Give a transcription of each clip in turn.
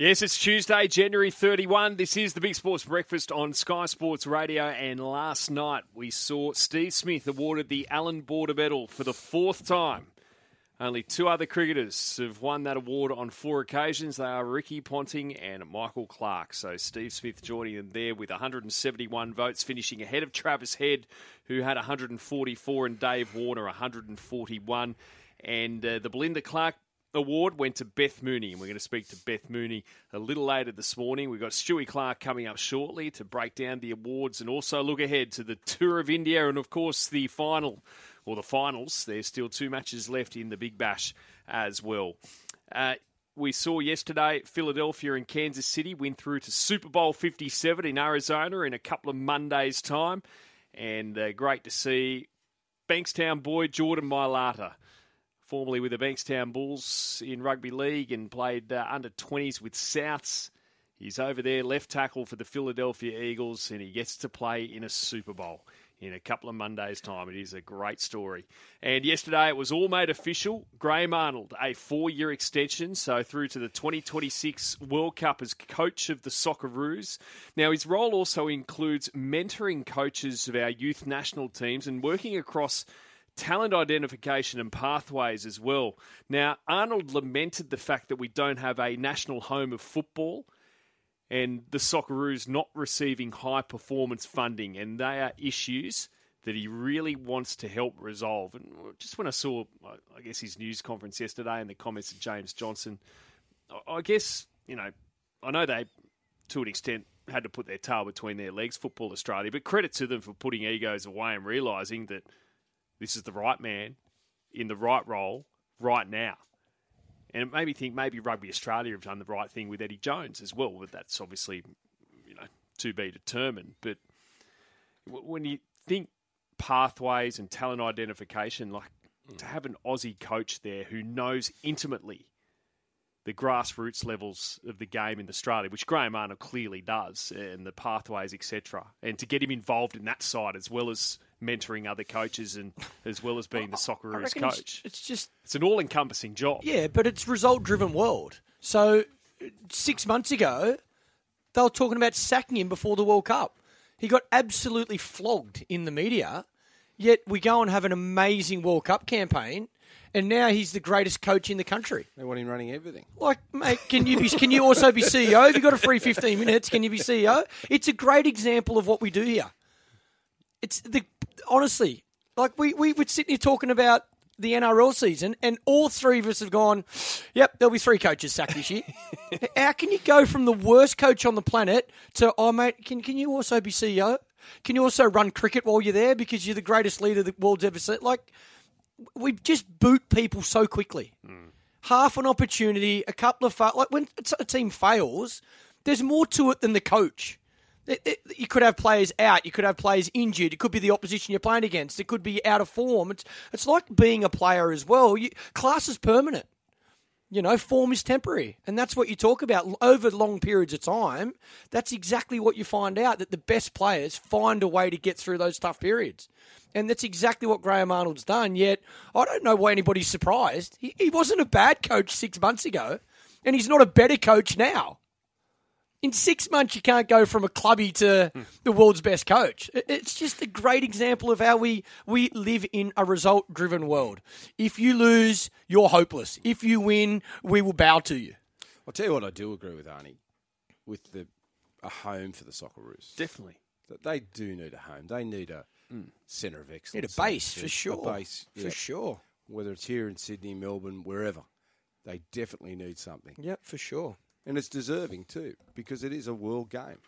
Yes, it's Tuesday, January 31. This is the Big Sports Breakfast on Sky Sports Radio. And last night we saw Steve Smith awarded the Allan Border Medal for the fourth time. Only two other cricketers have won that award on four occasions. They are Ricky Ponting and Michael Clarke. So Steve Smith joining them there with 171 votes, finishing ahead of Travis Head, who had 144, and Dave Warner 141. And uh, the Belinda Clark award went to Beth Mooney, and we're going to speak to Beth Mooney a little later this morning. We've got Stewie Clark coming up shortly to break down the awards and also look ahead to the Tour of India and, of course, the final or the finals. There's still two matches left in the Big Bash as well. Uh, we saw yesterday Philadelphia and Kansas City win through to Super Bowl 57 in Arizona in a couple of Mondays' time. And uh, great to see Bankstown boy Jordan Mailata formerly with the Bankstown Bulls in rugby league and played uh, under 20s with Souths. He's over there, left tackle for the Philadelphia Eagles, and he gets to play in a Super Bowl in a couple of Mondays' time. It is a great story. And yesterday it was all made official. Graham Arnold, a four year extension, so through to the 2026 World Cup as coach of the Socceroos. Now, his role also includes mentoring coaches of our youth national teams and working across talent identification and pathways as well. Now, Arnold lamented the fact that we don't have a national home of football and the Socceroos not receiving high performance funding, and they are issues that he really wants to help resolve. And just when I saw, I guess, his news conference yesterday and the comments of James Johnson, I guess, you know, I know they, to an extent, had to put their tail between their legs, Football Australia, but credit to them for putting egos away and realising that this is the right man in the right role right now. And it made me think maybe Rugby Australia have done the right thing with Eddie Jones as well, but that's obviously, you know, to be determined. But when you think pathways and talent identification, like mm. to have an Aussie coach there who knows intimately the grassroots levels of the game in Australia, which Graham Arnold clearly does, and the pathways, etc., and to get him involved in that side as well as mentoring other coaches and as well as being the Socceroos coach. It's, it's just it's an all-encompassing job. Yeah, but it's result-driven world. So six months ago, they were talking about sacking him before the World Cup. He got absolutely flogged in the media. Yet we go and have an amazing World Cup campaign and now he's the greatest coach in the country. They want him running everything. Like, mate, can you be, can you also be CEO? Have you got a free fifteen minutes? Can you be CEO? It's a great example of what we do here. It's the honestly, like we we would sit here talking about the NRL season, and all three of us have gone, yep, there'll be three coaches sacked this year. How can you go from the worst coach on the planet to, oh, mate, can, can you also be CEO? Can you also run cricket while you're there because you're the greatest leader the world's ever seen? Like, we just boot people so quickly. Mm. Half an opportunity, a couple of fa- like when a team fails, there's more to it than the coach. It, it, you could have players out, you could have players injured, it could be the opposition you're playing against, it could be out of form. It's it's like being a player as well. You, class is permanent. You know, form is temporary. And that's what you talk about over long periods of time. That's exactly what you find out that the best players find a way to get through those tough periods. And that's exactly what Graham Arnold's done. Yet, I don't know why anybody's surprised. He, he wasn't a bad coach six months ago, and he's not a better coach now. In six months, you can't go from a clubby to the world's best coach. It's just a great example of how we, we live in a result driven world. If you lose, you're hopeless. If you win, we will bow to you. I'll tell you what, I do agree with Arnie with the a home for the Socceroos. Definitely. They do need a home. They need a mm. centre of excellence. Need a base for sure. A base for sure. Whether it's here in Sydney, Melbourne, wherever, they definitely need something. Yep, for sure. And it's deserving too, because it is a world game.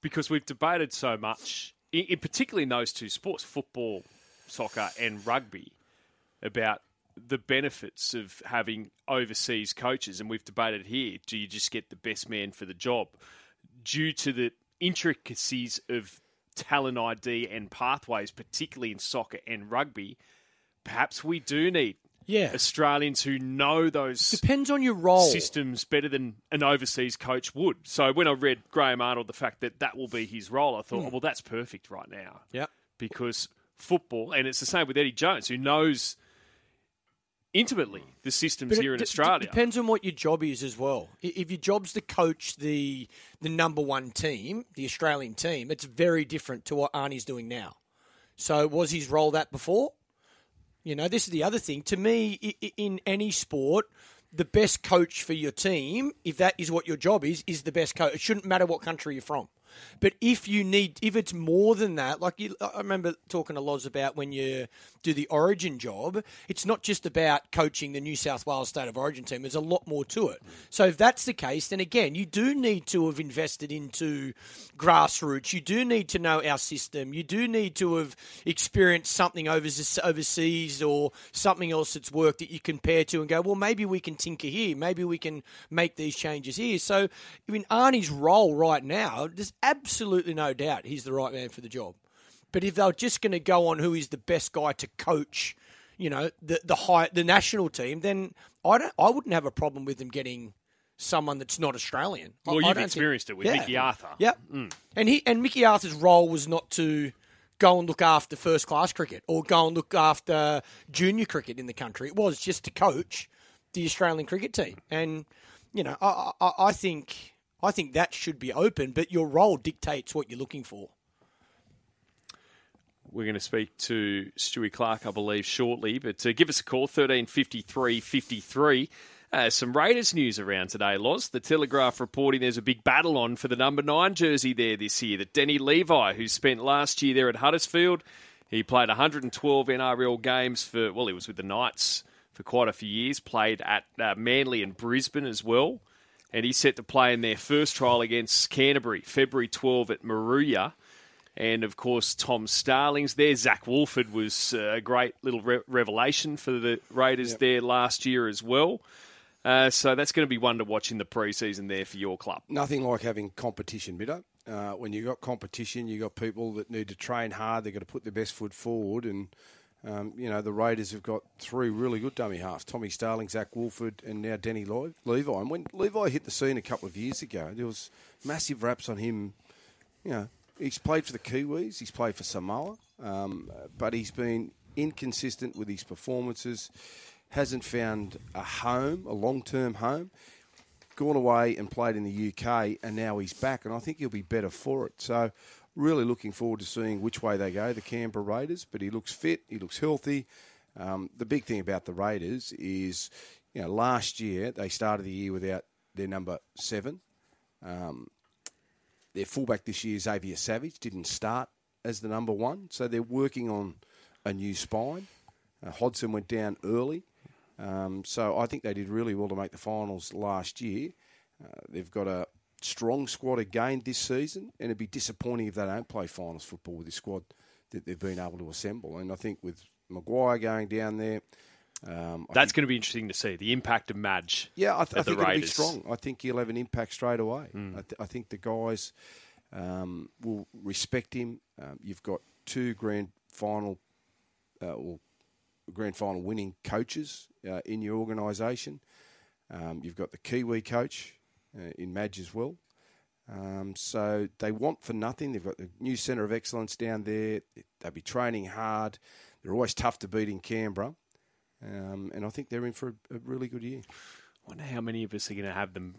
Because we've debated so much, in, in particularly in those two sports, football, soccer, and rugby, about the benefits of having overseas coaches, and we've debated here: do you just get the best man for the job? Due to the intricacies of talent ID and pathways, particularly in soccer and rugby, perhaps we do need yeah. Australians who know those depends on your role systems better than an overseas coach would. So when I read Graham Arnold, the fact that that will be his role, I thought, mm. well, that's perfect right now. Yeah, because football, and it's the same with Eddie Jones, who knows intimately the systems But here in d- d- Australia. depends on what your job is as well. If your job's to coach the the number one team, the Australian team, it's very different to what Arnie's doing now. So was his role that before? You know, this is the other thing. To me, in any sport, the best coach for your team, if that is what your job is, is the best coach. It shouldn't matter what country you're from. But if you need, if it's more than that, like you, I remember talking to Loz about when you do the Origin job, it's not just about coaching the New South Wales State of Origin team. There's a lot more to it. So if that's the case, then again, you do need to have invested into grassroots. You do need to know our system. You do need to have experienced something overs- overseas or something else that's worked that you compare to and go, well, maybe we can tinker here. Maybe we can make these changes here. So in Arnie's role right now, there's absolutely no doubt he's the right man for the job. But if they're just going to go on who is the best guy to coach, you know, the the high the national team, then I don't I wouldn't have a problem with them getting someone that's not Australian. Well, I you've don't experienced it with Mickey Arthur. Yep. Mm. And he and Mickey Arthur's role was not to go and look after first class cricket or go and look after junior cricket in the country. It was just to coach the Australian cricket team. And you know, I, I, I think I think that should be open, but your role dictates what you're looking for. We're going to speak to Stewie Clark, I believe, shortly. But uh, give us a call, 1353 53. Uh, some Raiders news around today, Loz. The Telegraph reporting there's a big battle on for the number nine jersey there this year. That Danny Levi, who spent last year there at Huddersfield, he played 112 NRL games for, well, he was with the Knights for quite a few years, played at uh, Manly and Brisbane as well. And he's set to play in their first trial against Canterbury, February 12 at Moruya. And of course, Tom Starling's there. Zach Woolford was uh, a great little re- revelation for the Raiders there last year as well. Uh, so that's going to be one to watch in the preseason there for your club. Nothing like having competition, bitter. Uh, when you've got competition, you've got people that need to train hard. They've got to put their best foot forward. And, um, you know, the Raiders have got three really good dummy halves Tommy Starling, Zach Woolford, and now Danny Le- Levi. And when Levi hit the scene a couple of years ago, there was massive raps on him. You know, he's played for the Kiwis, he's played for Samoa, um, but he's been inconsistent with his performances, hasn't found a home, a long term home gone away and played in the UK, and now he's back, and I think he'll be better for it. So, really looking forward to seeing which way they go, the Canberra Raiders. But he looks fit, he looks healthy. Um, the big thing about the Raiders is, you know, last year they started the year without their number seven. Um, their fullback this year, Xavier Savage, didn't start as the number one, so they're working on a new spine. Uh, Hodgson went down early. Um, so I think they did really well to make the finals last year. Uh, they've got a strong squad again this season, and it'd be disappointing if they don't play finals football with this squad that they've been able to assemble. And I think with Maguire going down there, um, That's think, going to be interesting to see the impact of Madge. yeah, I, th- I think it'll be strong. I think he'll have an impact straight away. I, th- I think the guys um, will respect him. Um, you've got two grand final, uh, or grand final winning coaches uh, in your organisation. Um, you've got the Kiwi coach in Madge as well. Um, so they want for nothing. They've got the new centre of excellence down there. They'll be training hard. They're always tough to beat in Canberra. Um, and I think they're in for a, a really good year. I wonder how many of us are going to have them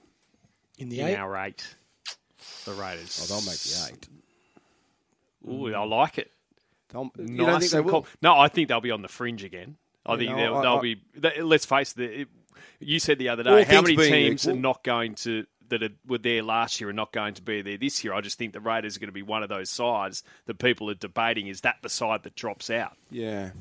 In the in eight, our eight. The Raiders. Oh, they'll make the eight. Ooh, I like it. They'll, you don't Nice think they and will? com- No, I think they'll be on the fringe again. I Yeah, think no, they'll, I- they'll I- be. They, let's face it, it. You said the other All day how many being teams are not going to that are, were there last year are not going to be there this year. I just think the Raiders are going to be one of those sides that people are debating. Is that the side that drops out? Yeah.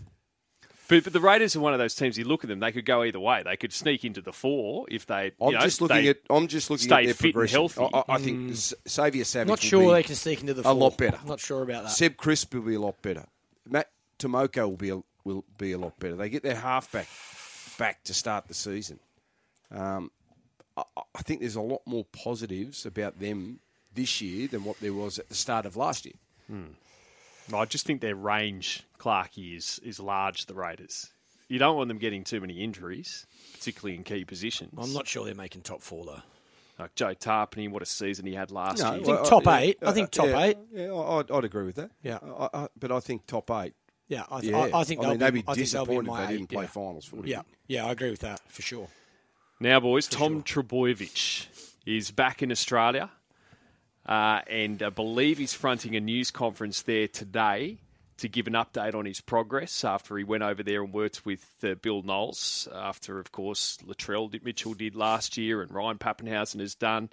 But, but the Raiders are one of those teams. You look at them; they could go either way. They could sneak into the four if they. I'm you know, just looking at. I'm just looking stay at their fit and progression. healthy. I, I- I think hmm. S- Xavier Savage. not will sure be they can sneak into the Four. a four. lot better. I'm Not sure about that. Seb Kris will be a lot better. Matt Timoko will be a, will be a lot better. They get their halfback back to start the season. Um, I, I think there's a lot more positives about them this year than what there was at the start of last year. I just think their range, Clarkey, is is large. The Raiders. You don't want them getting too many injuries, particularly in key positions. I'm not sure they're making top four though. like Joe Tapine. What a season he had last No, year. I think top eight. I think top yeah, eight. Yeah, I- I'd, I'd agree with that. Yeah. I, I, but I think top eight Yeah, I, th- Yeah, I, I think I mean, they'll they'd be they'll be in disappointed if they didn't play yeah. finals footy. Yeah, yeah, I agree with that for sure. Now, boys, Tom Trbojevic is back in Australia, uh, and I believe he's fronting a news conference there today to give an update on his progress after he went over there and worked with uh, Bill Knowles. After, of course, Latrell did, Mitchell did last year, and Ryan Papenhuyzen has done.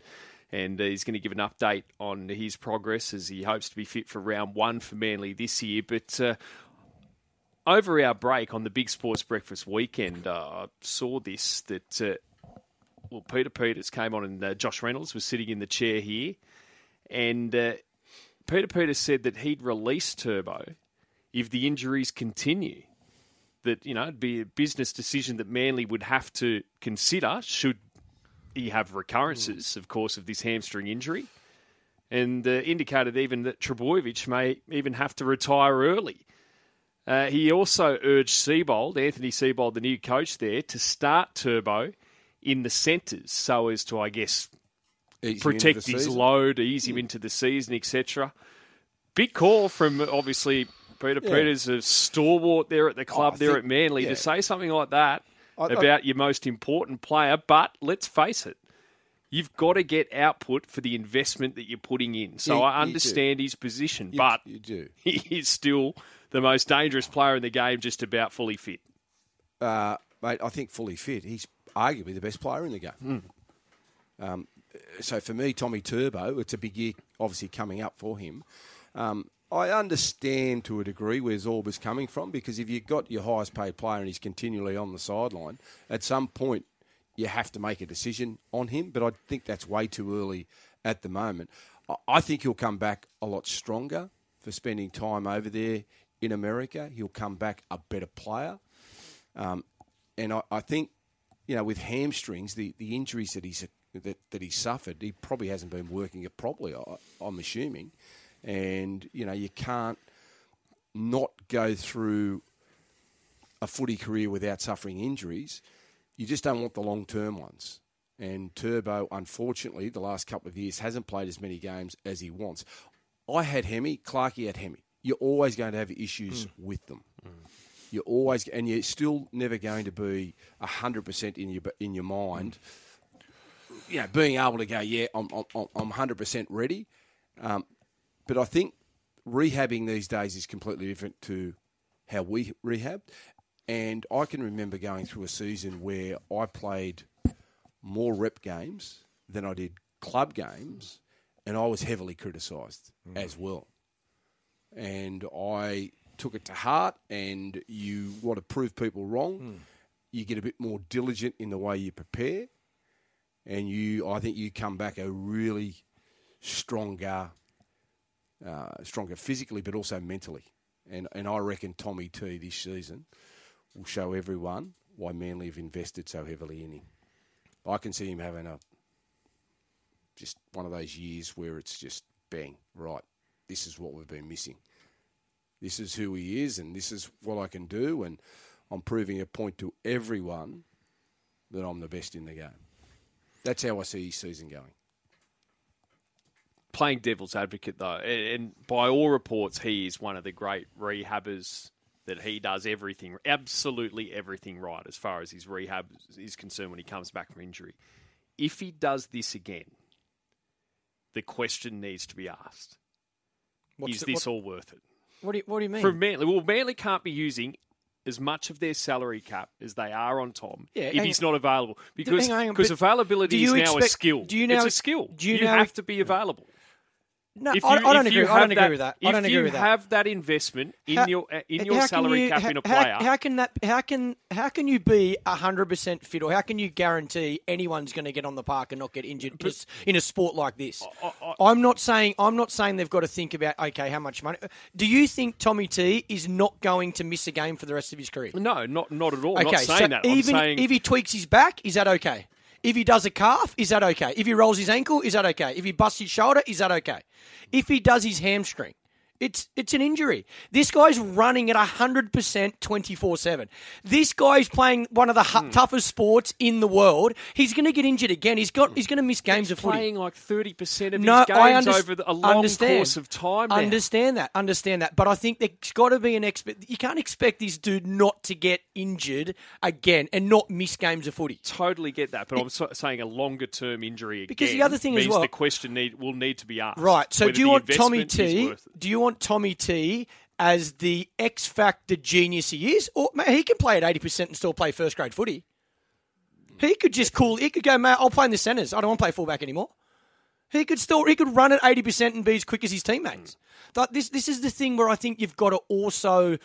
And uh, he's going to give an update on his progress as he hopes to be fit for round one for Manly this year. But uh, over our break on the Big Sports Breakfast weekend, uh, I saw this that uh, well, Peter Peters came on and uh, Josh Reynolds was sitting in the chair here, and uh, Peter Peters said that he'd release Turbo if the injuries continue. That you know it'd be a business decision that Manly would have to consider should he have recurrences, of course, of this hamstring injury, and uh, indicated even that Trbojevic may even have to retire early. Uh, he also urged Seibold, Anthony Seibold, the new coach there, to start Turbo in the centres so as to, I guess, Ease protect his season. load, ease him into the season, etc. Big call from obviously Peter Peters, a stalwart there at the club I there think- at Manly, yeah. to say something like that I- I- about your most important player. But let's face it, you've got to get output for the investment that you're putting in. So You- I understand his position, You- but you do. he is still the most dangerous player in the game, just about fully fit. uh, mate, I think fully fit. He's arguably the best player in the game. Hmm. Um, so for me, Tommy Turbo, it's a big year, obviously coming up for him. Um, I understand to a degree where Zorba's coming from because if you've got your highest paid player and he's continually on the sideline, at some point you have to make a decision on him. But I think that's way too early at the moment. I- think he'll come back a lot stronger for spending time over there in America. He'll come back a better player. Um, and I, I think, you know, with hamstrings, the, the injuries that he's that, that he suffered, he probably hasn't been working it properly. I, I'm assuming, and you know, you can't not go through a footy career without suffering injuries. You just don't want the long term ones. And Turbo, unfortunately, the last couple of years hasn't played as many games as he wants. I had Hemi, Clarkey had Hemi. You're always going to have issues with them. You're always, and you're still never going to be hundred percent in your in your mind. You know, being able to go, yeah, I'm I'm I'm hundred percent ready. Um, but I think rehabbing these days is completely different to how we rehab. And I can remember going through a season where I played more rep games than I did club games, and I was heavily criticised as well. And I took it to heart, and you want to prove people wrong. You get a bit more diligent in the way you prepare, and you, I think, you come back a really stronger, uh, stronger physically, but also mentally. And and I reckon Tommy T this season will show everyone why Manly have invested so heavily in him. I can see him having a just one of those years where it's just bang, right. This is what we've been missing. This is who he is, and this is what I can do, and I'm proving a point to everyone that I'm the best in the game. That's how I see his season going. playing devil's advocate though, and, and by all reports, he is one of the great rehabbers. That he does everything, absolutely everything right as far as his rehab is concerned when he comes back from injury. If he does this again, the question needs to be asked: What's Is the- this all worth it? What do you, what do you mean? For Manly, well, Manly can't be using as much of their salary cap as they are on Tom Yeah, if he's not available. Because because availability is now a skill. do you now it's a skill. do you you now have to be available. No, If I, you- I don't if you agree. I don't agree with that. I If don't agree you with that. have that investment in How- your in how your can salary you- cap how- in a player, How, can that? How can how can you be hundred percent fit, or how can you guarantee anyone's going to get on the park and not get injured in in a sport like this? I, am not saying I'm not saying they've got to think about okay, how much money. Do you think Tommy T is not going to miss a game for the rest of his career? no, not not at all. I'm Okay, not saying so that. I'm even if he tweaks his back, is that okay? If he does a calf, is that okay? If he rolls his ankle, is that okay? If he busts his shoulder, is that okay? If he does his hamstring, It's it's an injury. This guy's running at 100% 24 7. This guy's playing one of the hu- hmm. toughest sports in the world. He's going to get injured again. He's got he's going to miss games of footy. Playing like 30% of No, his games I underst- over the- a long understand. course of time now. Understand that, understand that. But I think there's got to be an expect. You can't expect this dude not to get injured again and not miss games of footy. Totally get that, but I'm so- saying a longer term injury again. Because the other thing as well- the question need, will need to be asked. Right. So do you want Tommy T? Do you want Tommy T as the X factor genius he is, or man, he can play at eighty percent and still play first grade footy? He could just cool. He could go, man. I'll play in the centres. I don't want to play fullback anymore. He could still. He could run at eighty percent and be as quick as his teammates. Hmm. But this this is the thing where I think you've got to also.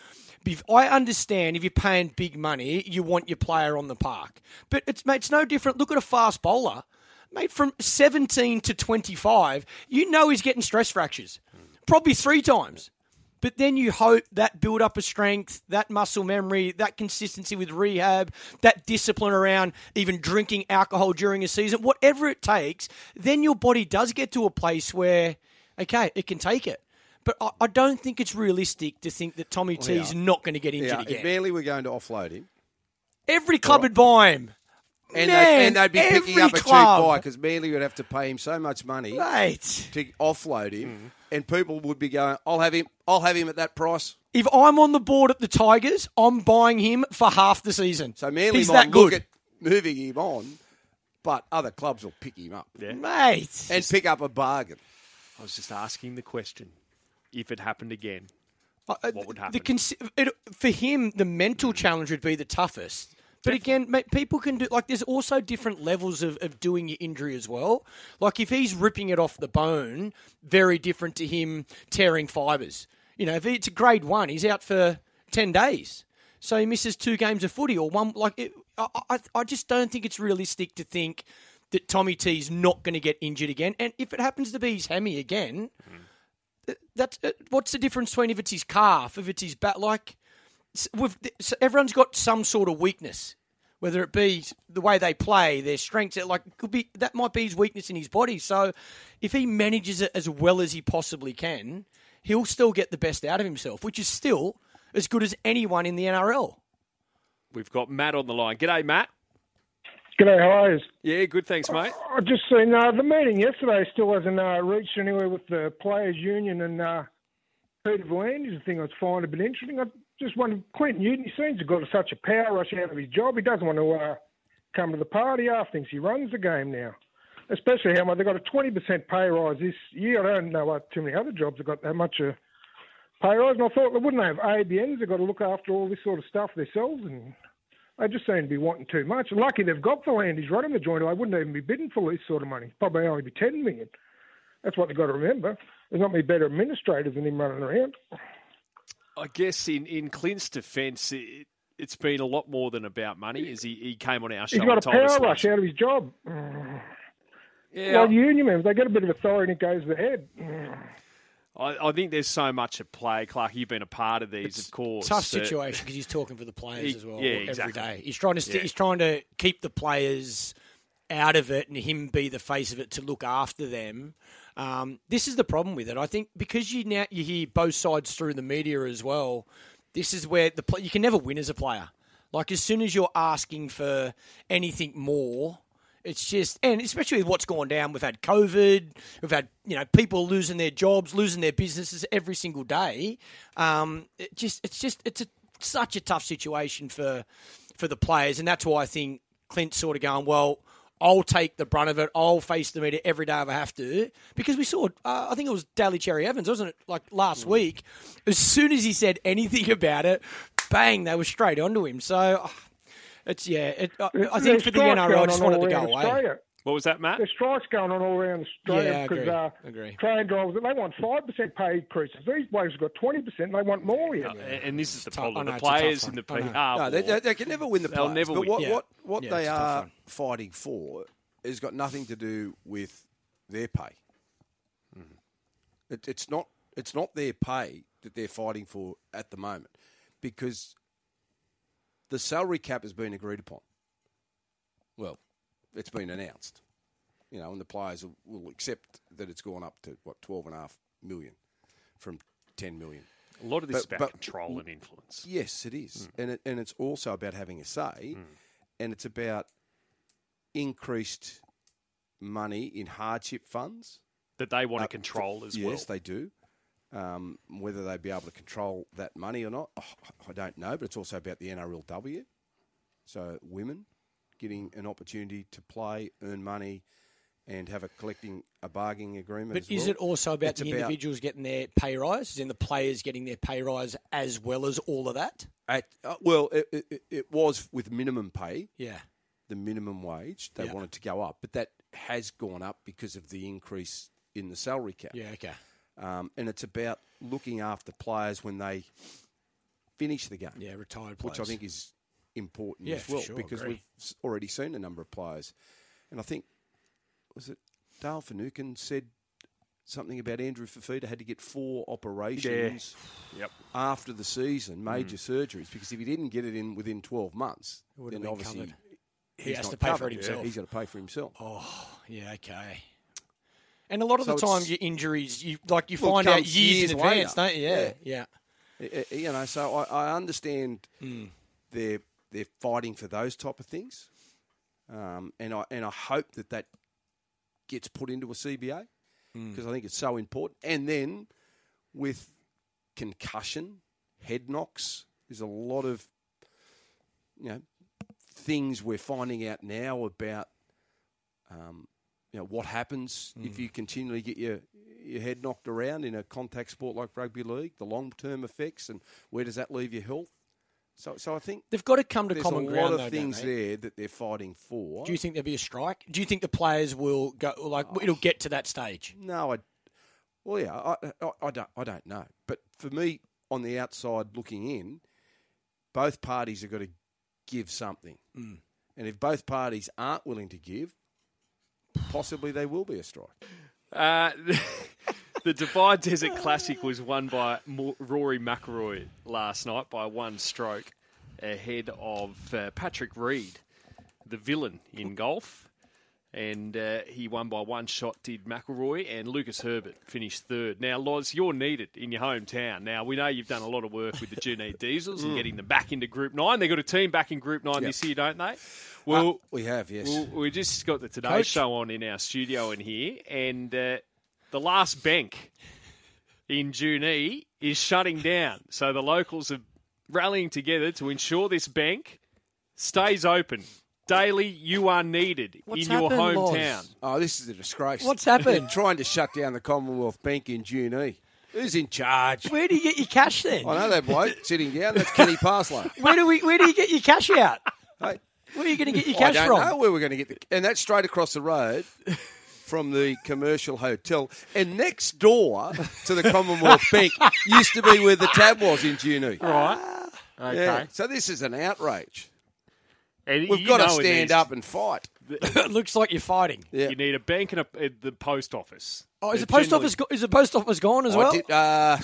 Be, I understand if you're paying big money, you want your player on the park. But it's mate, it's no different. Look at a fast bowler. Mate, from 17 to 25, you know he's getting stress fractures. Probably three times. But then you hope that build up of strength, that muscle memory, that consistency with rehab, that discipline around even drinking alcohol during a season, whatever it takes, then your body does get to a place where, okay, it can take it. But I, I don't think it's realistic to think that Tommy T is yeah. not going to get injured Yeah, if again. Manly were going to offload him, Every club would buy him. And, Man, they'd, and they'd be picking every up a cheap buy because Manly would have to pay him so much money Mate. to offload him, Mm. and people would be going, "I'll have him. I'll have him at that price." If I'm on the board at the Tigers, I'm buying him for half the season. So Manly He's might that look good. at moving him on, but other clubs will pick him up Mate. and pick up a bargain. I was just asking the question. If it happened again, Uh, What would The happen? cons- it, for him, the mental challenge would be the toughest. But again, mate, people can do like. There's also different levels of, of doing your injury as well. Like if he's ripping it off the bone, very different to him tearing fibres. You know, if it's a grade one, he's out for ten days, so he misses two games of footy or one. Like, it, I, I, I just don't think it's realistic to think that Tommy T is not going to get injured again. And if it happens to be his hammy again, that's uh, what's the difference between if it's his calf, if it's his back? Like, so everyone's got some sort of weakness, whether it be the way they play, their strengths. it, Like, could be that might be his weakness in his body. So, if he manages it as well as he possibly can, he'll still get the best out of himself, which is still as good as anyone in the NRL. we've got Matt on the line. G'day, Matt. G'day, how are you? Yeah, good. Thanks, mate. I've just seen uh, the meeting yesterday still hasn't uh, reached anywhere with the Players Union and uh, Peter V'landys. The thing I find a bit interesting. I just wondered, Quentin Newton, he seems to have got such a power rush out of his job. He doesn't want to uh, come to the party. Half thinks he runs the game now. Especially how much they've got a 20% pay rise this year. I don't know what too many other jobs have got that much a pay rise. And I thought, they wouldn't they have ABNs? They've got to look after all this sort of stuff themselves. And they just seem to be wanting too much. Lucky they've got V'landys. He's running the joint. I wouldn't even be bidding for this sort of money. Probably only be 10 million. That's what they've got to remember. There's not many better administrators than him running around. I guess in, in Clint's defence, it, it's been a lot more than about money. As he, he came on our show He's got a and told power once. rush out of his job. Yeah, Like union members, they get a bit of authority and it goes to the head. I, I think there's so much at play. Clark, you've been a part of these, of course. Tough situation because he's talking for the players He- as well yeah, every exactly. day. He's trying to st- Yeah. he's trying to keep the players out of it and him be the face of it to look after them. Um, this is the problem with it. I think because you now you hear both sides through the media as well. This is where the you can never win as a player. Like as soon as you're asking for anything more, it's just and especially with what's gone down. We've had COVID. We've had you know people losing their jobs, losing their businesses every single day. Um, it just it's just it's a, such a tough situation for for the players, and that's why I think Clint's sort of going well. I'll take the brunt of it. I'll face the media every day if I have to. Because we saw, uh, I think it was Daly Cherry Evans, wasn't it? Like last week. As soon as he said anything about it, bang, they were straight onto him. So uh, it's, yeah, it, I, I think for the NRL, I just wanted to go away. Australia. What was that, Matt? There's strikes going on all around Australia Yeah, I because agree. uh, Agree. train drivers they want five percent pay increases. These blokes have got twenty percent. They want more here. And- And this is the tough- I problem. know The it's a tough players one. in the PR. No, they, war- they, they can never win the They'll players. never but win. what, Yeah. what, what Yeah, they it's a tough are fighting for has got nothing to do with their pay. It, it's not. It's not their pay that they're fighting for at the moment, because the salary cap has been agreed upon. Well, it's been announced, you know, and the players will, will accept that it's gone up to what twelve and a half million from ten million. A lot of this But- is about but- control and influence. Yes, it is, and it, and it's also about having a say, and it's about increased money in hardship funds. That they want Uh, to control as yes, well. Yes, they do. Um, whether they be able to control that money or not, oh, I don't know. But it's also about the NRLW. So women getting an opportunity to play, earn money, and have a collecting a bargaining agreement. But is well. it also about It's the about- individuals getting their pay rise, as in the players getting their pay rise as well as all of that? At, uh, well, it, it, it was with minimum pay, Yeah. the minimum wage. They Yeah. wanted to go up, but that has gone up because of the increase in the salary cap. Yeah, okay. Um, and it's about looking after players when they finish the game. Yeah, retired players. which I think is important Yeah, as well sure, because agree. we've already seen a number of players, and I think was it Dale Finucane said something about Andrew Fifita had to get four operations Yep. after the season, major surgeries, because if he didn't get it in within twelve months, then obviously covered. He has to pay for it covered. himself. He's got to pay for himself. Oh, yeah, okay. And a lot of So the time, your injuries, you like you find out years, years in advance, later. don't you? Yeah, yeah. Uh, You know, so I, I understand Hmm. they're they're fighting for those type of things, um, and I and I hope that that gets put into a CBA Hmm. because I think it's so important. And then with concussion, head knocks, there's a lot of you know things we're finding out now about um, you know what happens Hmm. if you continually get your your head knocked around in a contact sport like rugby league, the long term effects, and where does that leave your health? So, so I think They've got to come to common ground. there's common a lot of though, things there that they're fighting for. Do you think there'll be a strike? Do you think the players will go like it'll get to that stage? No, I. Well, yeah, I, I, I don't. I don't know. But for me, on the outside looking in, both parties have got to give something. Mm. And if both parties aren't willing to give, possibly there will be a strike. Uh, the Dubai Desert Classic was won by Rory McIlroy last night by one stroke, ahead of uh, Patrick Reed, the villain in golf. And uh, he won by one shot, did McIlroy, and Lucas Herbert finished third. Now, Loz, you're needed in your hometown. Now, we know you've done a lot of work with the Junee Diesels and getting them back into Group 9. They've got a team back in Group 9 this year, don't they? Well, Uh, we have, yes. well, we just got the Today Coach. Show on in our studio in here, and uh, the last bank in Junee is shutting down. So the locals are rallying together to ensure this bank stays open. Daily, you are needed What's in your happened, Loz? hometown. oh, this is a disgrace. What's happened? They're trying to shut down the Commonwealth Bank in Junee. Who's in charge? Where do you get your cash then? I know that bloke sitting down. That's Kenny Parslow. Where do we? Where do you get your cash out? Hey, Where are you going to get your I cash don't from? know where we're going to get the, and that's straight across the road from the commercial hotel, and next door to the Commonwealth Bank used to be where the tab was in Junee. Right. Okay. Yeah. So this is an outrage. And We've got to stand up and fight. it looks like you're fighting. Yeah. You need a bank and a, the post office. Oh, is They're the post generally- office? Go- is the post office gone as I well? did, uh,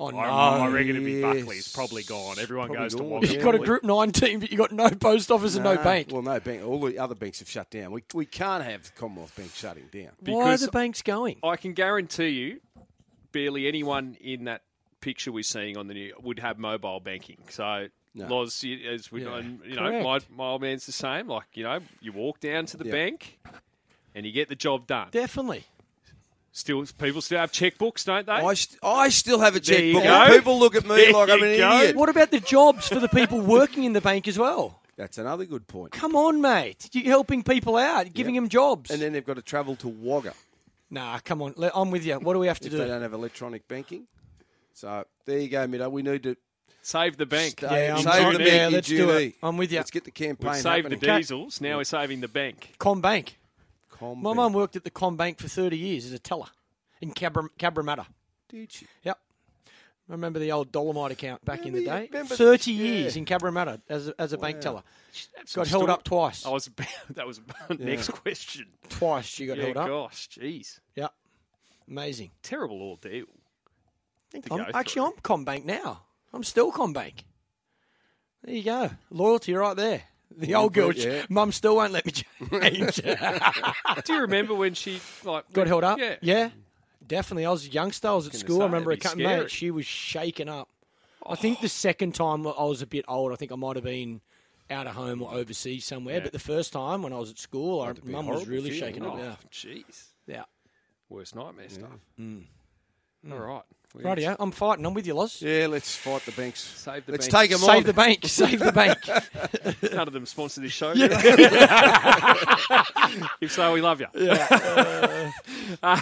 Oh no! I, I reckon it'd be Buckley's. Probably gone. Everyone Probably goes to gone, Wagga yeah. You've got a Group Nine team, but you have got no post office and no bank. Well, no bank. All the other banks have shut down. We, we can't have the Commonwealth Bank shutting down. Why are the banks going? I can guarantee you, barely anyone in that picture we're seeing on the new would have mobile banking. So, No. Loz, you- as we Yeah, and, you know, my, my old man's the same. Like you know, you walk down to the Yeah. bank and you get the job done. Definitely. Still, people still have checkbooks, don't they? I, st- I still have a There you checkbook. go. People look at me There like I'm you an go. idiot. What about the jobs for the people working in the bank as well? That's another good point. Come on, mate. You're helping people out, giving them jobs. And then they've got to travel to Wagga nah, come on. le- I'm with you. What do we have to if do? they don't have electronic banking. So there you go, Middo. We need to Save the bank. stay- Yeah, I'm save trying- the yeah, bank in let's do Junee. it. I'm with you. Let's get the campaign We've saved the happening. diesels. Now we're saving the bank. Combank. Com My mum worked at the Combank for 30 years as a teller in Cabra- Cabramatta. Did she? Yep. I remember the old Dollarmite account back in the day. remember- 30 yeah. years in Cabramatta as a, as a bank teller. Some Got held story- up twice. I was about, that was next question. Twice she got Yeah, held up. gosh, jeez, Yep. Amazing. terrible ordeal. to I'm, go actually. I'm Combank now. I'm still Combank. There you go. Loyalty right there. The old girl, yeah. mum still won't let me change. Do you remember when she like got held up? Yeah, Yeah. definitely. I was a youngster. I was at Gonna school. say, I remember a it'd couple scary. mate. She was shaken up. I think the second time I was a bit old. I think I might have been out of home or overseas somewhere. Yeah. But the first time when I was at school, I, Had to be a mum was really feeling. shaken up. Oh, Yeah, jeez. yeah. Worst nightmare stuff. Mm. All right. Well, Rightio, I'm fighting. I'm with you, Loz. Yeah, let's fight the banks. Save the let's bank. take them Save on. the bank. Save the bank. None of them sponsor this show. if so, we love you. um,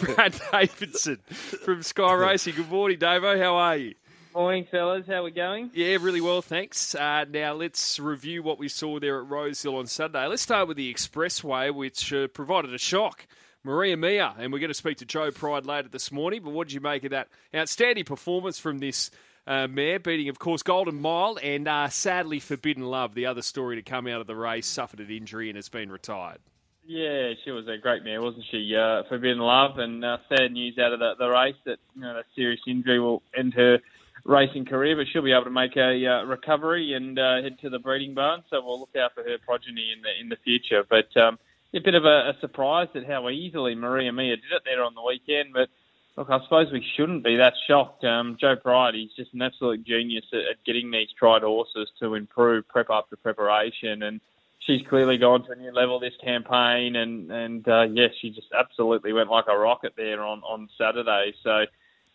Brad Davidson from Sky Racing. Good morning, Davo. How are you? Morning, fellas. How we going? Yeah, really well, thanks. Uh, now let's review what we saw there at Rosehill on Sunday. Let's start with the Expressway, which uh, provided a shock. Maria Mia, and we're going to speak to Joe Pride later this morning. But what did you make of that outstanding performance from this uh, mare, beating, of course, Golden Mile and uh, sadly Forbidden Love, the other story to come out of the race, suffered an injury and has been retired. Yeah, she was a great mare, wasn't she? Uh, Forbidden Love, and uh, sad news out of the, the race that you know, serious injury will end her racing career, but she'll be able to make a uh, recovery and uh, head to the breeding barn. So we'll look out for her progeny in the in the future. But um, a bit of a, a surprise at how easily Maria Mia did it there on the weekend. But look, I suppose we shouldn't be that shocked. Um, Joe Pride, he's just an absolute genius at, at getting these tried horses to improve prep after preparation and. She's clearly gone to a new level this campaign, and and uh, yes, she just absolutely went like a rocket there on on Saturday. So,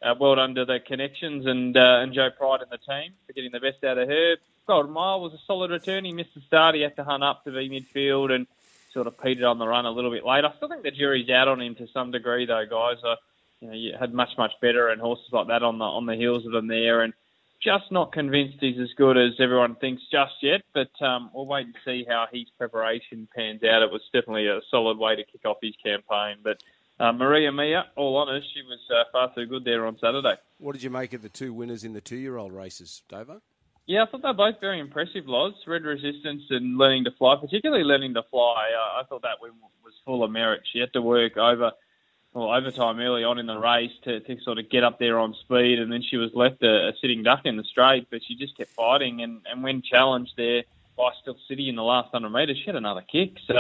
uh, well done to the connections and uh, and Joe Pride and the team for getting the best out of her. Golden Mile was a solid return. He missed the start. He had to hunt up to be midfield and sort of petered on the run a little bit late. I still think the jury's out on him to some degree, though, guys. You know, you had much much better and horses like that on the on the heels of him there, and just not convinced he's as good as everyone thinks just yet. But um, we'll wait and see how his preparation pans out. It was definitely a solid way to kick off his campaign, but. Uh, Maria Mia, all honest, she was uh, far too good there on Saturday. What did you make of the two winners in the two-year-old races, Davo? Yeah, I thought they were both very impressive, Loz. Red Resistance and Learning to Fly, particularly Learning to Fly. Uh, I thought that win was full of merit. She had to work over well, overtime early on in the race to, to sort of get up there on speed, and then she was left a, a sitting duck in the straight, but she just kept fighting. And, and when challenged there by Still City in the last 100 metres, she had another kick. So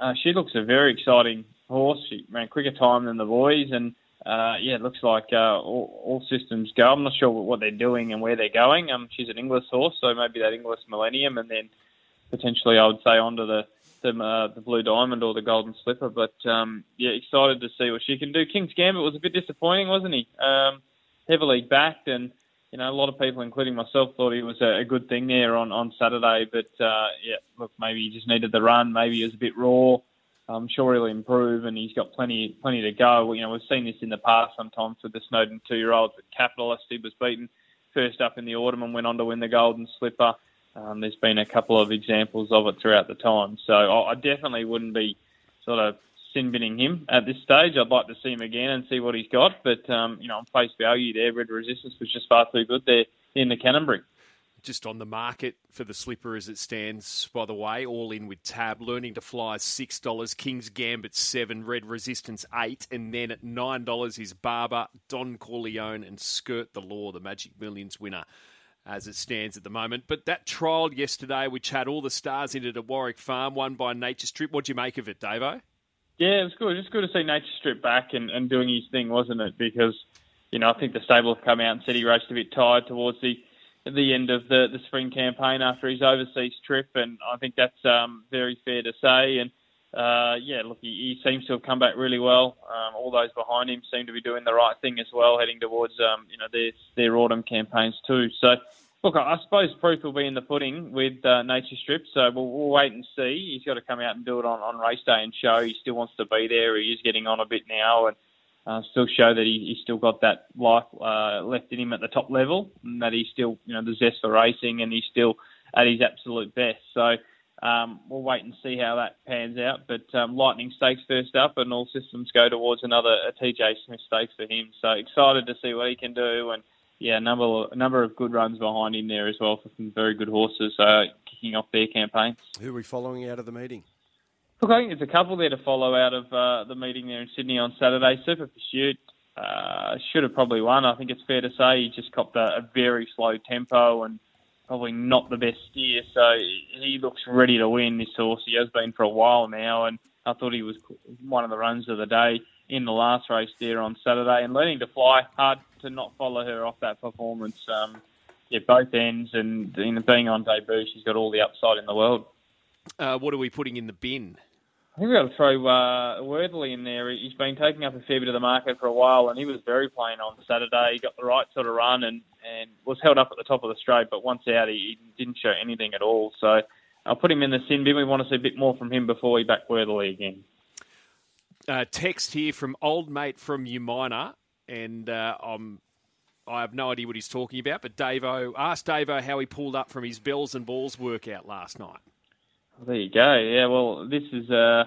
uh, she looks a very exciting horse. She ran quicker time than the boys, and uh, yeah, it looks like uh, all, all systems go. I'm not sure what they're doing and where they're going. Um, she's an Inglis horse, so maybe that Inglis Millennium, and then potentially I would say onto the the, uh, the Blue Diamond or the Golden Slipper. But um, yeah, excited to see what she can do. King's Gambit was a bit disappointing, wasn't he? Um, heavily backed, and you know a lot of people, including myself, thought he was a, a good thing there on on Saturday. But uh, yeah, look, maybe he just needed the run. Maybe he was a bit raw. I'm sure he'll improve, and he's got plenty plenty to go. You know, we've seen this in the past sometimes with the Snowden two-year-olds. But Capitalist, he was beaten first up in the autumn and went on to win the Golden Slipper. Um, there's been a couple of examples of it throughout the time, so I, I definitely wouldn't be sort of sin binning him at this stage. I'd like to see him again and see what he's got, but um, you know, on face value, there, Red Resistance was just far too good there in the Canterbury. Just on the market for the slipper as it stands, by the way, all in with tab. Learning to fly six dollars, King's Gambit seven, Red Resistance eight, and then at nine dollars is Barber, Don Corleone, and Skirt the Law, the Magic Millions winner. As it stands at the moment. But that trial yesterday, which had all the stars in it at Warwick Farm, won by Nature Strip. What do you make of it, Davo? Yeah, it was good. It's good to see Nature Strip back and, and doing his thing, wasn't it? Because, you know, I think the stable have come out and said he raced a bit tired towards the the end of the, the spring campaign after his overseas trip, and I think that's um, very fair to say. And uh, yeah, look, he, he seems to have come back really well. Um, all those behind him seem to be doing the right thing as well, heading towards um, you know their their autumn campaigns too. So, look, I, I suppose proof will be in the pudding with uh, Nature Strip. So we'll, we'll wait and see. He's got to come out and do it on, on race day and show he still wants to be there. He is getting on a bit now and. Uh, still show that he, he's still got that life uh, left in him at the top level, and that he's still, you know, the zest for racing, and he's still at his absolute best. So um, we'll wait and see how that pans out. But um, Lightning Stakes first up, and all systems go towards another TJ Smith Stakes for him. So excited to see what he can do, and yeah, a number a number of good runs behind him there as well for some very good horses uh, kicking off their campaigns. Who are we following out of the meeting? Look, I think there's a couple there to follow out of uh, the meeting there in Sydney on Saturday. Super Pursuit uh, should have probably won. I think it's fair to say he just copped a, a very slow tempo and probably not the best steer. So he looks ready to win this horse. He has been for a while now, and I thought he was one of the runs of the day in the last race there on Saturday, and learning to fly. Hard to not follow her off that performance. Um, yeah, both ends, and being on debut, she's got all the upside in the world. Uh, what are we putting in the bin? I think we've got to throw uh, in there. He's been taking up a fair bit of the market for a while, and he was very plain on Saturday. He got the right sort of run and, and was held up at the top of the straight, but once out, he, didn't show anything at all. So I'll put him in the sin bin. We want to see a bit more from him before we back Worthley again. Uh, text here from old mate from Umina, and uh, I'm I have no idea what he's talking about, but Davo asked Davo how he pulled up from his bells and balls workout last night. There you go. Yeah, well, this is uh,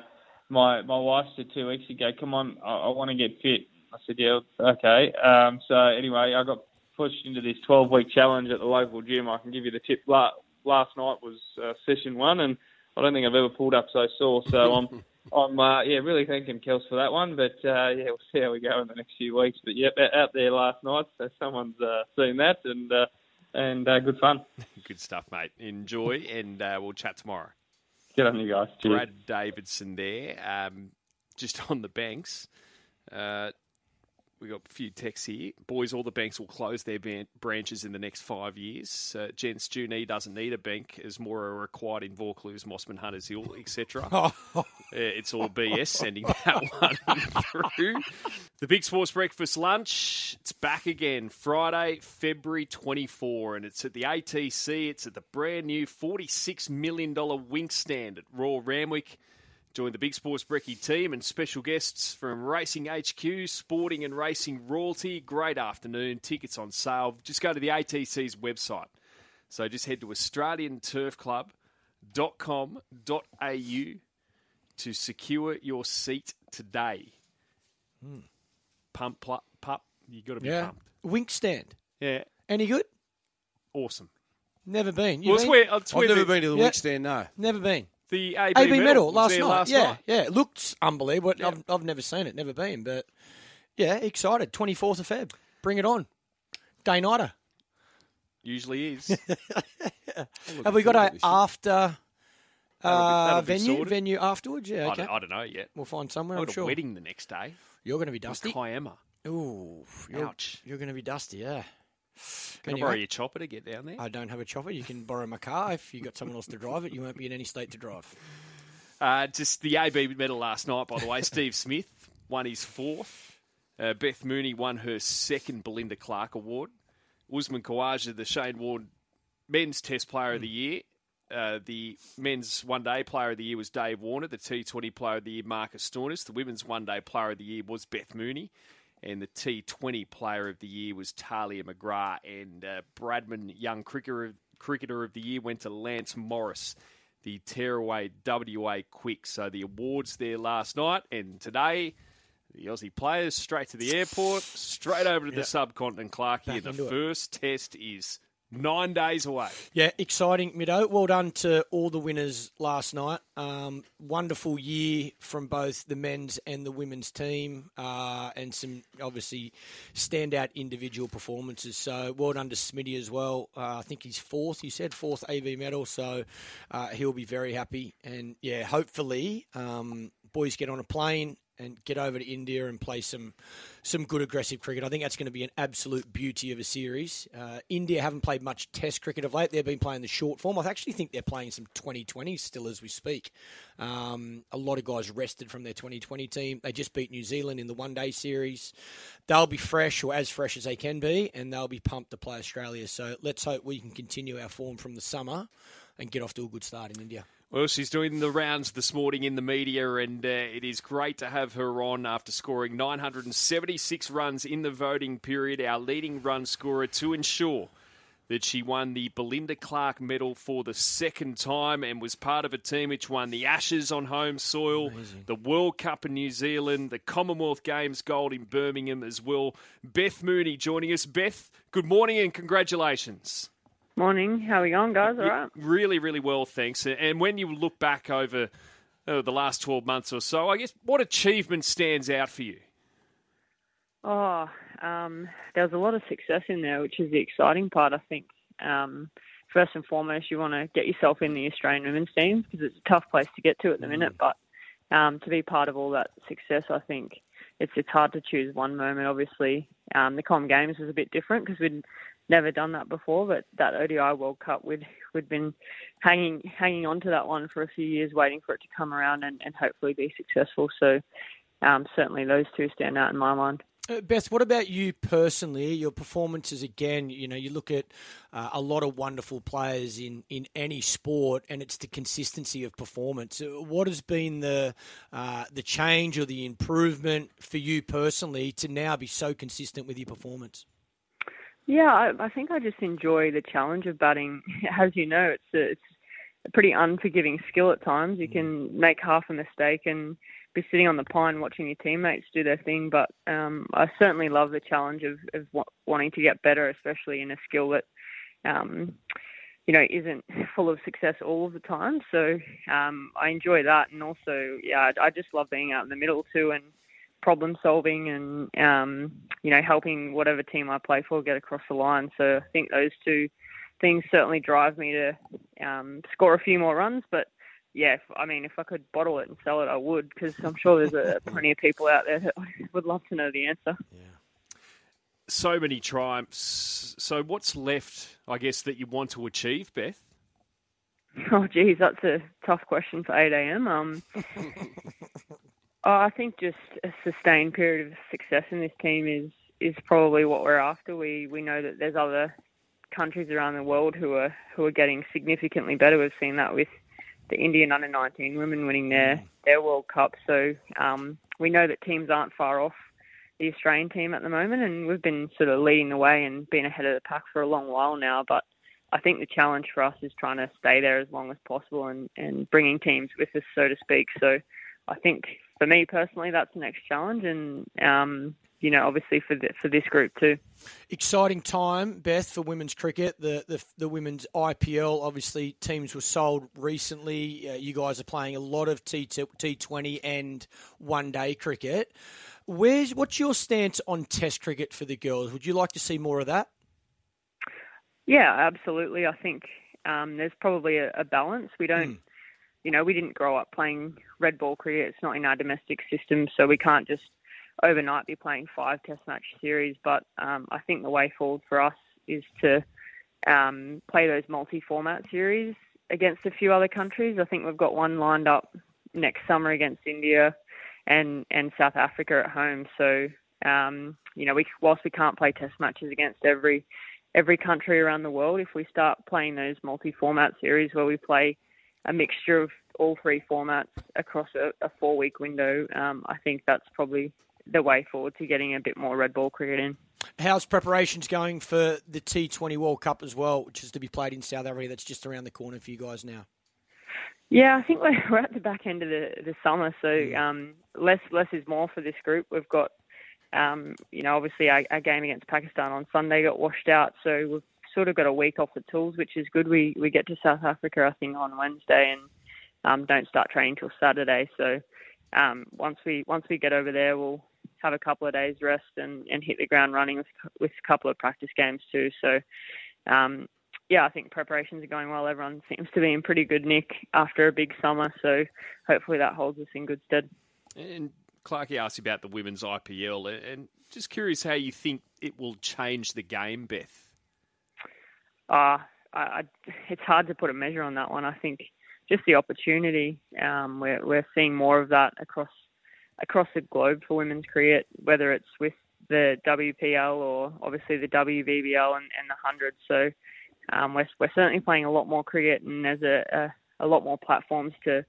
my my wife said two weeks ago. Come on, I, I want to get fit. I said, yeah, okay. Um, so anyway, I got pushed into this 12 week challenge at the local gym. I can give you the tip. Last night was uh, session one, and I don't think I've ever pulled up so sore. So I'm I'm uh, yeah really thanking Kels for that one. But uh, yeah, we'll see how we go in the next few weeks. But yep, out there last night, so someone's uh, seen that, and uh, and uh, good fun. good stuff, mate. Enjoy, and uh, we'll chat tomorrow. Get on you guys. Cheers. Brad Davidson there, um, just on the banks. Uh, we got a few texts here. Boys, all the banks will close their ban- branches in the next five years. Uh, Gents, Junee doesn't need a bank as more are required in Vaucluse, Mossman, Hunters Hill, etc. uh, it's all BS sending that one through. The Big Sports Breakfast Lunch, it's back again Friday, February 24, and it's at the ATC. It's at the brand new $46 million Winx stand at Royal Randwick. Join the Big Sports Brekkie team and special guests from Racing HQ, Sporting and Racing Royalty. Great afternoon. Tickets on sale. Just go to the ATC's website. So just head to australianturfclub.com.au to secure your seat today. Hmm. Pump, pl- pup. You got to be Yeah. pumped. Winx stand. Yeah, Any good? awesome. Never been. You Well, it's been? where, it's I've where never been to the Yeah. wing stand, no. Never been. The AB, AB medal, was last night. last yeah, night. yeah. It looks unbelievable. Yeah. I've, I've never seen it, never been, but yeah, excited. Twenty fourth of Feb. Bring it on. Day nighter. Usually is. Have we got a after That'll be- uh, that'll venue venue afterwards? Yeah, I, okay. don't, I don't know yet. We'll find somewhere. I I'm a sure. wedding the next day. You're going to be dusty. Kiama. Ooh, you're, Ouch. You're going to be dusty. Yeah. Can Anyway. I borrow your chopper to get down there? I don't have a chopper. You can borrow my car if you've got someone else to drive it. You won't be in any state to drive. Uh, just the AB medal last night, by the way. Steve Smith won his fourth. Uh, Beth Mooney won her second Belinda Clark award. Usman Khawaja, the Shane Warne Men's Test Player of the Year. Uh, the men's one day player of the year was Dave Warner. The T20 player of the year, Marcus Stoinis. The women's one day player of the year was Beth Mooney. And the T20 player of the year was Tahlia McGrath. And uh, Bradman Young cricketer, cricketer of the year went to Lance Morris, the Tearaway WA Quick. So the awards there last night and today. The Aussie players straight to the airport, straight over to the subcontinent, Clark. Here, the first test is nine days away. Yeah, exciting, Mido. Well done to all the winners last night. Um, wonderful year from both the men's and the women's team, uh, and some obviously standout individual performances. So well done to Smitty as well. Uh, I think he's fourth. You said fourth AB medal, so uh, he'll be very happy. And yeah, hopefully, um, boys get on a plane and get over to India and play some some good aggressive cricket. I think that's going to be an absolute beauty of a series. Uh, India haven't played much Test cricket of late. They've been playing the short form. I actually think they're playing some Twenty20s still as we speak. Um, a lot of guys rested from their Twenty20 team. They just beat New Zealand in the one day series. They'll be fresh or as fresh as they can be, and they'll be pumped to play Australia. So let's hope we can continue our form from the summer and get off to a good start in India. Well, she's doing the rounds this morning in the media, and uh, it is great to have her on after scoring 976 runs in the voting period, our leading run scorer, to ensure that she won the Belinda Clark medal for the second time and was part of a team which won the Ashes on home soil, the World Cup in New Zealand, the Commonwealth Games gold in Birmingham as well. Beth Mooney joining us. Beth, good morning and congratulations. Morning. How are we going, guys? All right. Really, really well, thanks. And when you look back over uh, the last 12 months or so, I guess what achievement stands out for you? Oh, um, there was a lot of success in there, which is the exciting part, I think. Um, first and foremost, you want to get yourself in the Australian women's team because it's a tough place to get to at the minute. But um, to be part of all that success, I think it's it's hard to choose one moment. Obviously, um, the Com Games was a bit different because we'd never done that before, but that ODI World Cup, we'd we'd been hanging hanging on to that one for a few years, waiting for it to come around and, and hopefully be successful. So um, certainly those two stand out in my mind. Uh, Beth, what about you personally? Your performances again. You know, you look at uh, a lot of wonderful players in, in any sport, and it's the consistency of performance. Uh, what has been the uh, the change or the improvement for you personally to now be so consistent with your performance? Yeah, I, I think I just enjoy the challenge of batting. As you know, it's a, it's a pretty unforgiving skill at times. You can make half a mistake and be sitting on the pine watching your teammates do their thing. But um, I certainly love the challenge of, of wanting to get better, especially in a skill that, um, you know, isn't full of success all of the time. So um, I enjoy that, and also, yeah, I just love being out in the middle too, and problem solving, and um, you know, helping whatever team I play for get across the line. So I think those two things certainly drive me to um, score a few more runs, but yeah, if, I mean, if I could bottle it and sell it, I would, because I'm sure there's a, plenty of people out there that would love to know the answer. Yeah. So many triumphs. So, what's left, I guess, that you want to achieve, Beth? Oh, geez, that's a tough question for 8 a.m. Um, oh, I think just a sustained period of success in this team is is probably what we're after. We we know that there's other countries around the world who are who are getting significantly better. We've seen that with the Indian under 19 women winning their, mm. their World Cup. So um, we know that teams aren't far off the Australian team at the moment, and we've been sort of leading the way and been ahead of the pack for a long while now. But I think the challenge for us is trying to stay there as long as possible and, and bringing teams with us, so to speak. So I think for me personally, that's the next challenge, and um, you know, obviously for the, for this group too. Exciting time, Beth, for women's cricket. The the, the women's IPL. Obviously, teams were sold recently. Uh, you guys are playing a lot of T T Twenty and one day cricket. Where's what's your stance on Test cricket for the girls? Would you like to see more of that? Yeah, absolutely. I think um, there's probably a, a, balance. We don't. Mm. You know, we didn't grow up playing red ball cricket. It's not in our domestic system, so we can't just overnight be playing five Test match series. But um, I think the way forward for us is to um, play those multi-format series against a few other countries. I think we've got one lined up next summer against India and and South Africa at home. So um, you know, we whilst we can't play Test matches against every every country around the world, if we start playing those multi-format series where we play a mixture of all three formats across a, a four-week window, um, I think that's probably the way forward to getting a bit more red ball cricket in. How's preparations going for the T20 World Cup as well, which is to be played in South Africa? That's just around the corner for you guys now. Yeah, I think we're, we're at the back end of the, the summer, so um, less less is more for this group. We've got, um, you know, obviously our, our, game against Pakistan on Sunday got washed out, so we've sort of got a week off the tools, which is good. We we get to South Africa, I think, on Wednesday, and um, don't start training till Saturday. So um, once we once we get over there, we'll have a couple of days rest and, and hit the ground running with, with a couple of practice games too. So, um, yeah, I think preparations are going well. Everyone seems to be in pretty good nick after a big summer, so hopefully that holds us in good stead. And Clarky asked about the women's IPL, and just curious how you think it will change the game, Beth. Uh, I, I, it's hard to put a measure on that one. I think just the opportunity. Um, we're, we're seeing more of that across across the globe for women's cricket, whether it's with the WPL or obviously the WBBL and, and the hundred. So um, we're we're certainly playing a lot more cricket, and there's a, a, a lot more platforms to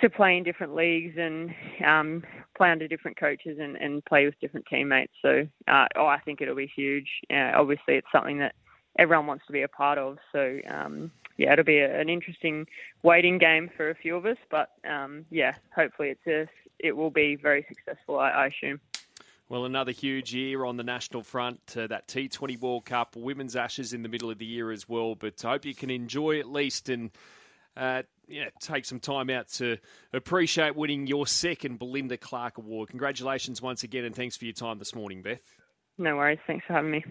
to play in different leagues and um, play under different coaches and, and play with different teammates. So uh, oh, I think it'll be huge. Uh, obviously, it's something that everyone wants to be a part of. So um, yeah, it'll be a, an interesting waiting game for a few of us. But um, yeah, hopefully it's a it will be very successful, I, I assume. Well, another huge year on the national front. Uh, that T20 World Cup, Women's Ashes in the middle of the year as well. But I hope you can enjoy at least and uh, yeah, take some time out to appreciate winning your second Belinda Clark Award. Congratulations once again, and thanks for your time this morning, Beth. No worries. Thanks for having me.